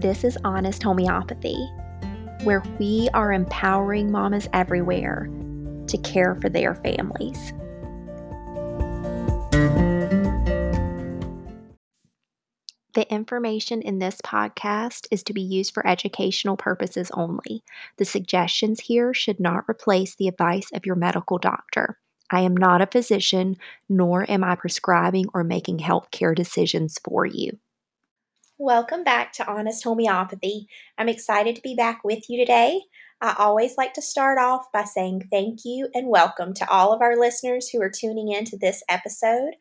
This is Honest Homeopathy, where we are empowering mamas everywhere to care for their families. The information in this podcast is to be used for educational purposes only. The suggestions here should not replace the advice of your medical doctor. I am not a physician, nor am I prescribing or making healthcare decisions for you. Welcome back to Honest Homeopathy. I'm excited to be back with you today. I always like to start off by saying thank you and welcome to all of our listeners who are tuning in to this episode.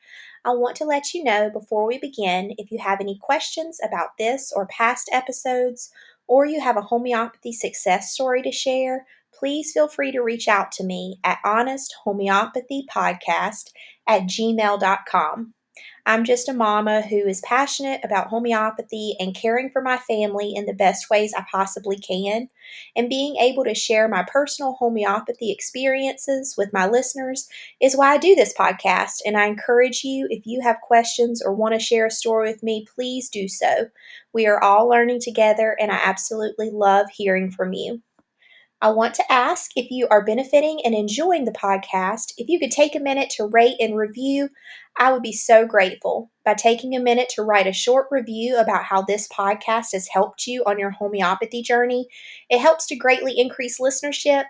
I want to let you know before we begin if you have any questions about this or past episodes, or you have a homeopathy success story to share, please feel free to reach out to me at honesthomeopathypodcast at gmail.com. I'm just a mama who is passionate about homeopathy and caring for my family in the best ways I possibly can. And being able to share my personal homeopathy experiences with my listeners is why I do this podcast. And I encourage you, if you have questions or want to share a story with me, please do so. We are all learning together, and I absolutely love hearing from you. I want to ask if you are benefiting and enjoying the podcast, if you could take a minute to rate and review, I would be so grateful. By taking a minute to write a short review about how this podcast has helped you on your homeopathy journey, it helps to greatly increase listenership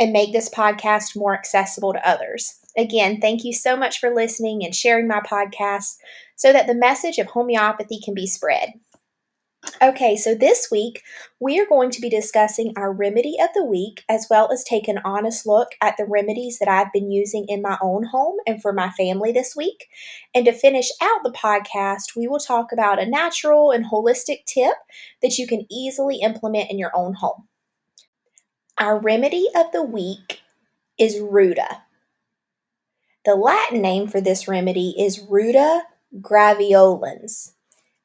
and make this podcast more accessible to others. Again, thank you so much for listening and sharing my podcast so that the message of homeopathy can be spread. Okay, so this week we are going to be discussing our remedy of the week as well as take an honest look at the remedies that I've been using in my own home and for my family this week. And to finish out the podcast, we will talk about a natural and holistic tip that you can easily implement in your own home. Our remedy of the week is Ruta. The Latin name for this remedy is Ruta graveolens.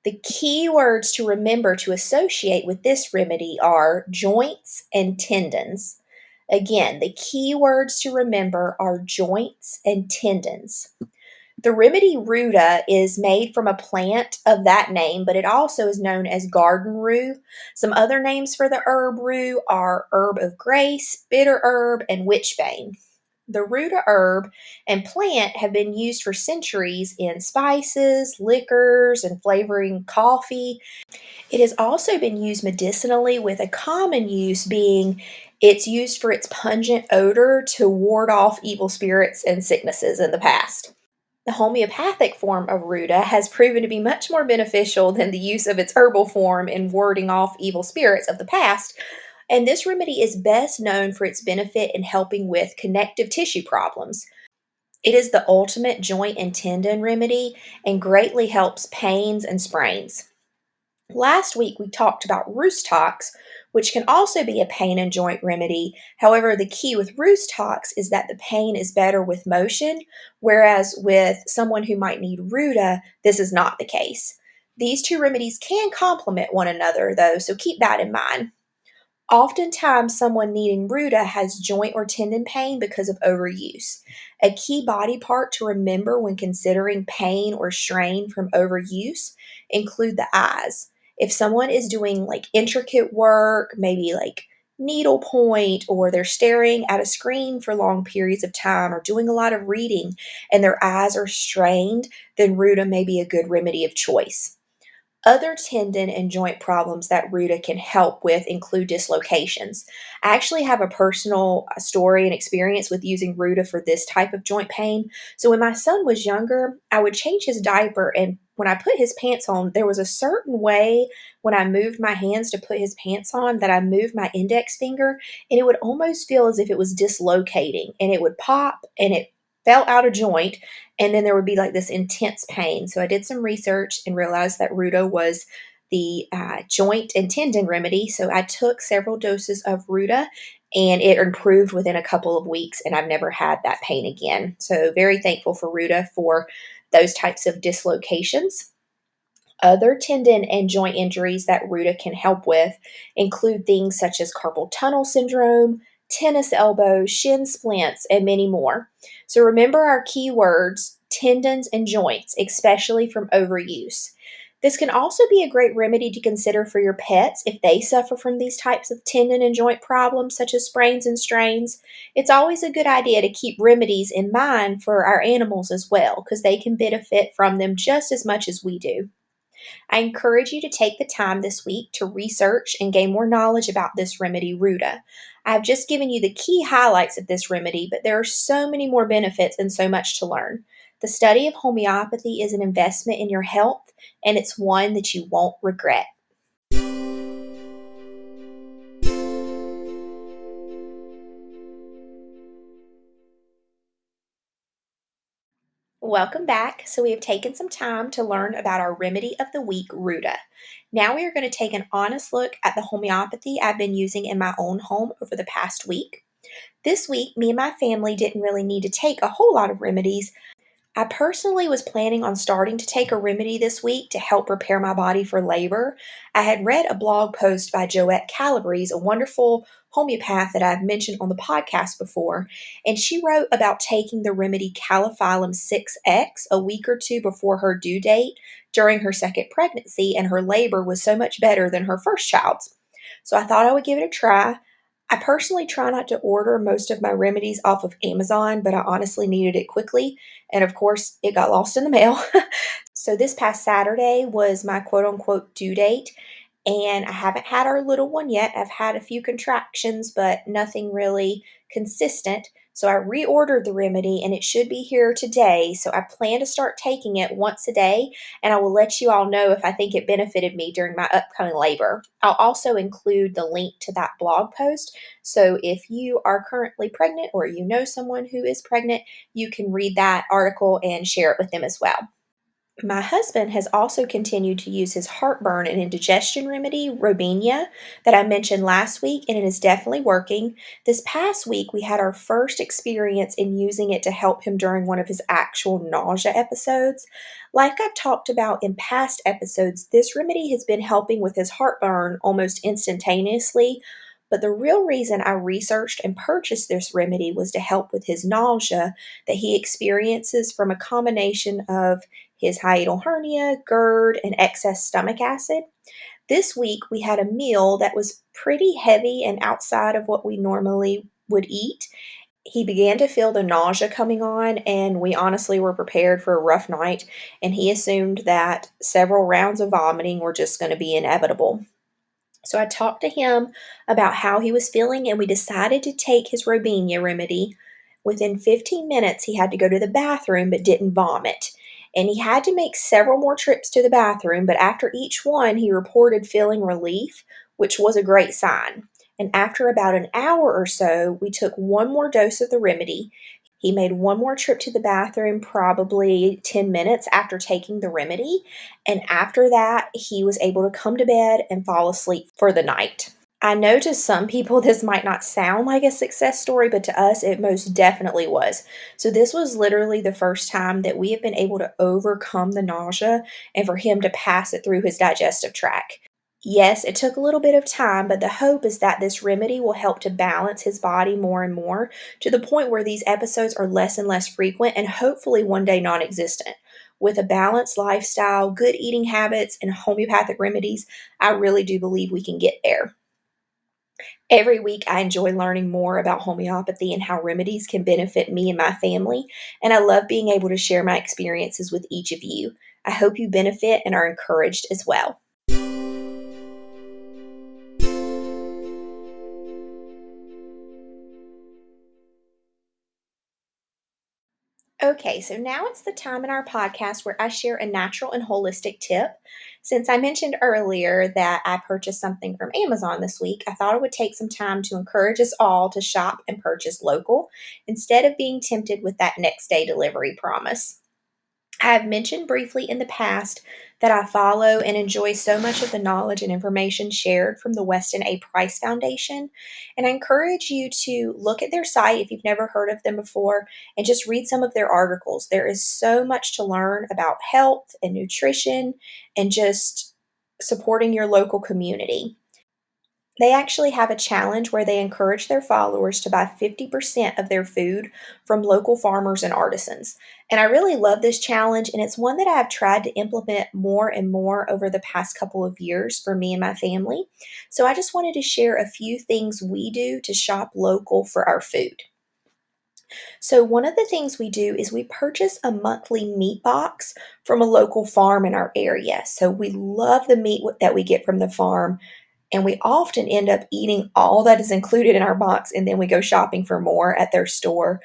The key words to remember to associate with this remedy are joints and tendons. Again, the key words to remember are joints and tendons. The remedy ruta is made from a plant of that name, but it also is known as garden rue. Some other names for the herb rue are herb of grace, bitter herb, and witchbane. The ruta herb and plant have been used for centuries in spices, liquors, and flavoring coffee. It has also been used medicinally, with a common use being it's used for its pungent odor to ward off evil spirits and sicknesses in the past. The homeopathic form of Ruta has proven to be much more beneficial than the use of its herbal form in warding off evil spirits of the past, and this remedy is best known for its benefit in helping with connective tissue problems. It is the ultimate joint and tendon remedy and greatly helps pains and sprains. Last week we talked about rhus tox, which can also be a pain and joint remedy. However, the key with rhus tox is that the pain is better with motion, whereas with someone who might need Ruta, this is not the case. These two remedies can complement one another, though, so keep that in mind. Oftentimes, someone needing Ruta has joint or tendon pain because of overuse. A key body part to remember when considering pain or strain from overuse include the eyes. If someone is doing like intricate work, maybe like needlepoint, or they're staring at a screen for long periods of time, or doing a lot of reading and their eyes are strained, then Ruta may be a good remedy of choice. Other tendon and joint problems that Ruta can help with include dislocations. I actually have a personal uh, story and experience with using Ruta for this type of joint pain. So, when my son was younger, I would change his diaper, and when I put his pants on, there was a certain way when I moved my hands to put his pants on that I moved my index finger, and it would almost feel as if it was dislocating, and it would pop and it fell out of joint and then there would be like this intense pain. So I did some research and realized that Ruta was the uh, joint and tendon remedy. So I took several doses of Ruta and it improved within a couple of weeks and I've never had that pain again. So very thankful for Ruta for those types of dislocations. Other tendon and joint injuries that Ruta can help with include things such as carpal tunnel syndrome, tennis elbow, shin splints, and many more. So remember our key words tendons and joints, especially from overuse. This can also be a great remedy to consider for your pets if they suffer from these types of tendon and joint problems, such as sprains and strains. It's always a good idea to keep remedies in mind for our animals as well, because they can benefit from them just as much as we do. I encourage you to take the time this week to research and gain more knowledge about this remedy, Ruta. I've just given you the key highlights of this remedy, but there are so many more benefits and so much to learn. The study of homeopathy is an investment in your health, and it's one that you won't regret. Welcome back. So, we have taken some time to learn about our remedy of the week, Ruta. Now, we are going to take an honest look at the homeopathy I've been using in my own home over the past week. This week, me and my family didn't really need to take a whole lot of remedies, I personally was planning on starting to take a remedy this week to help prepare my body for labor. I had read a blog post by Joette Calabrese, a wonderful homeopath that I've mentioned on the podcast before, and she wrote about taking the remedy Caulophyllum 6X a week or two before her due date during her second pregnancy, and her labor was so much better than her first child's. So I thought I would give it a try. I personally try not to order most of my remedies off of Amazon, but I honestly needed it quickly. And of course, it got lost in the mail. so this past Saturday was my quote unquote due date. And I haven't had our little one yet. I've had a few contractions, but nothing really consistent. So I reordered the remedy and it should be here today. So I plan to start taking it once a day and I will let you all know if I think it benefited me during my upcoming labor. I'll also include the link to that blog post. So if you are currently pregnant or you know someone who is pregnant, you can read that article and share it with them as well. My husband has also continued to use his heartburn and indigestion remedy, Robinia, that I mentioned last week, and it is definitely working. This past week, we had our first experience in using it to help him during one of his actual nausea episodes. Like I've talked about in past episodes, this remedy has been helping with his heartburn almost instantaneously. But the real reason I researched and purchased this remedy was to help with his nausea that he experiences from a combination of his hiatal hernia, GERD, and excess stomach acid. This week we had a meal that was pretty heavy and outside of what we normally would eat. He began to feel the nausea coming on, and we honestly were prepared for a rough night. And he assumed that several rounds of vomiting were just going to be inevitable. So I talked to him about how he was feeling, and we decided to take his Robinia remedy. Within 15 minutes, he had to go to the bathroom but didn't vomit and he had to make several more trips to the bathroom, but after each one, he reported feeling relief, which was a great sign. And after about an hour or so, we took one more dose of the remedy. He made one more trip to the bathroom, probably 10 minutes after taking the remedy. And after that, he was able to come to bed and fall asleep for the night. I know to some people this might not sound like a success story, but to us it most definitely was. So, this was literally the first time that we have been able to overcome the nausea and for him to pass it through his digestive tract. Yes, it took a little bit of time, but the hope is that this remedy will help to balance his body more and more to the point where these episodes are less and less frequent and hopefully one day non existent. With a balanced lifestyle, good eating habits, and homeopathic remedies, I really do believe we can get there. Every week, I enjoy learning more about homeopathy and how remedies can benefit me and my family, and I love being able to share my experiences with each of you. I hope you benefit and are encouraged as well. Okay, so now it's the time in our podcast where I share a natural and holistic tip. Since I mentioned earlier that I purchased something from Amazon this week, I thought it would take some time to encourage us all to shop and purchase local instead of being tempted with that next day delivery promise. I have mentioned briefly in the past that I follow and enjoy so much of the knowledge and information shared from the Weston A. Price Foundation. And I encourage you to look at their site if you've never heard of them before and just read some of their articles. There is so much to learn about health and nutrition and just supporting your local community. They actually have a challenge where they encourage their followers to buy 50% of their food from local farmers and artisans. And I really love this challenge, and it's one that I've tried to implement more and more over the past couple of years for me and my family. So I just wanted to share a few things we do to shop local for our food. So, one of the things we do is we purchase a monthly meat box from a local farm in our area. So, we love the meat that we get from the farm and we often end up eating all that is included in our box and then we go shopping for more at their store.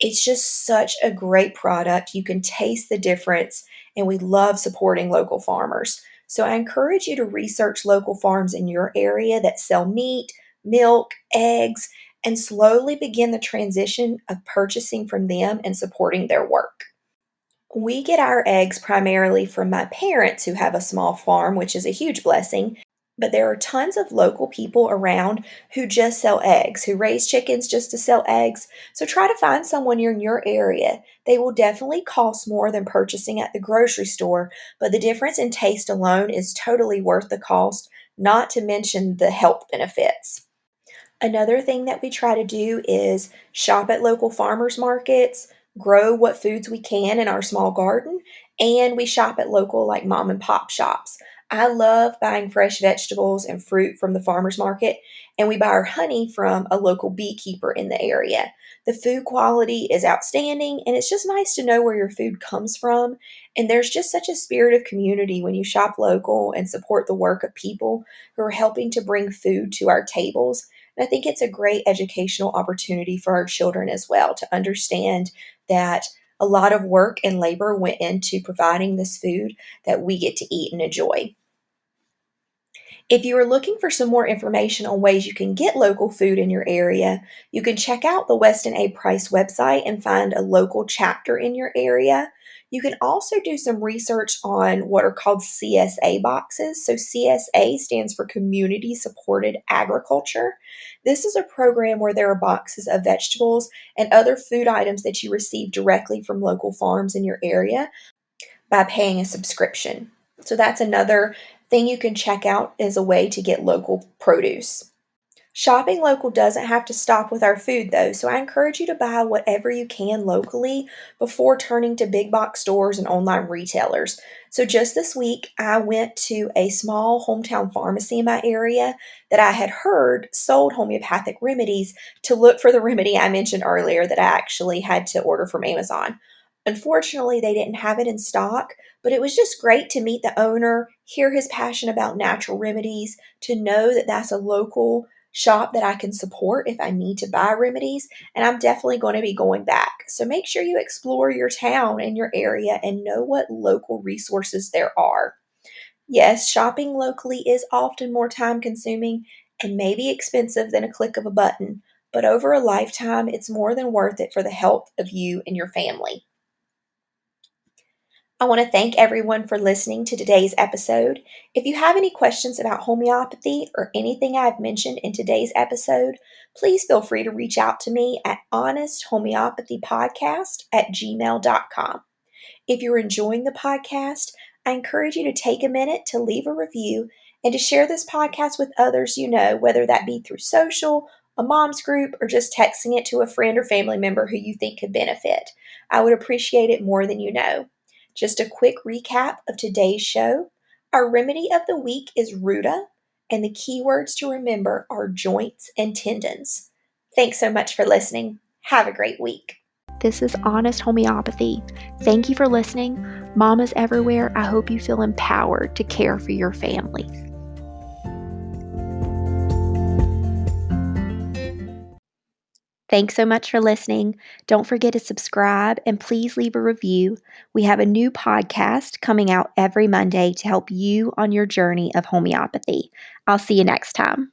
It's just such a great product. You can taste the difference, and we love supporting local farmers. So I encourage you to research local farms in your area that sell meat, milk, eggs, and slowly begin the transition of purchasing from them and supporting their work. We get our eggs primarily from my parents who have a small farm, which is a huge blessing, but there are tons of local people around who just sell eggs, who raise chickens just to sell eggs. So try to find someone in your area. They will definitely cost more than purchasing at the grocery store, but the difference in taste alone is totally worth the cost, not to mention the health benefits. Another thing that we try to do is shop at local farmers markets, grow what foods we can in our small garden, and we shop at local like mom and pop shops. I love buying fresh vegetables and fruit from the farmer's market, and we buy our honey from a local beekeeper in the area. The food quality is outstanding, and it's just nice to know where your food comes from. And there's just such a spirit of community when you shop local and support the work of people who are helping to bring food to our tables. And I think it's a great educational opportunity for our children as well to understand that a lot of work and labor went into providing this food that we get to eat and enjoy. If you are looking for some more information on ways you can get local food in your area, you can check out the Weston A. Price website and find a local chapter in your area. You can also do some research on what are called CSA boxes. So, CSA stands for Community Supported Agriculture. This is a program where there are boxes of vegetables and other food items that you receive directly from local farms in your area by paying a subscription. So, that's another thing you can check out as a way to get local produce. Shopping local doesn't have to stop with our food though, so I encourage you to buy whatever you can locally before turning to big box stores and online retailers. So, just this week, I went to a small hometown pharmacy in my area that I had heard sold homeopathic remedies to look for the remedy I mentioned earlier that I actually had to order from Amazon. Unfortunately, they didn't have it in stock, but it was just great to meet the owner, hear his passion about natural remedies, to know that that's a local shop that I can support if I need to buy remedies, and I'm definitely going to be going back. So make sure you explore your town and your area and know what local resources there are. Yes, shopping locally is often more time consuming and maybe expensive than a click of a button, but over a lifetime, it's more than worth it for the health of you and your family. I want to thank everyone for listening to today's episode. If you have any questions about homeopathy or anything I've mentioned in today's episode, please feel free to reach out to me at honesthomeopathypodcast at gmail.com. If you're enjoying the podcast, I encourage you to take a minute to leave a review and to share this podcast with others you know, whether that be through social, a mom's group, or just texting it to a friend or family member who you think could benefit. I would appreciate it more than you know. Just a quick recap of today's show. Our remedy of the week is ruta, and the keywords to remember are joints and tendons. Thanks so much for listening. Have a great week. This is Honest Homeopathy. Thank you for listening. Mamas everywhere, I hope you feel empowered to care for your families. Thanks so much for listening. Don't forget to subscribe and please leave a review. We have a new podcast coming out every Monday to help you on your journey of homeopathy. I'll see you next time.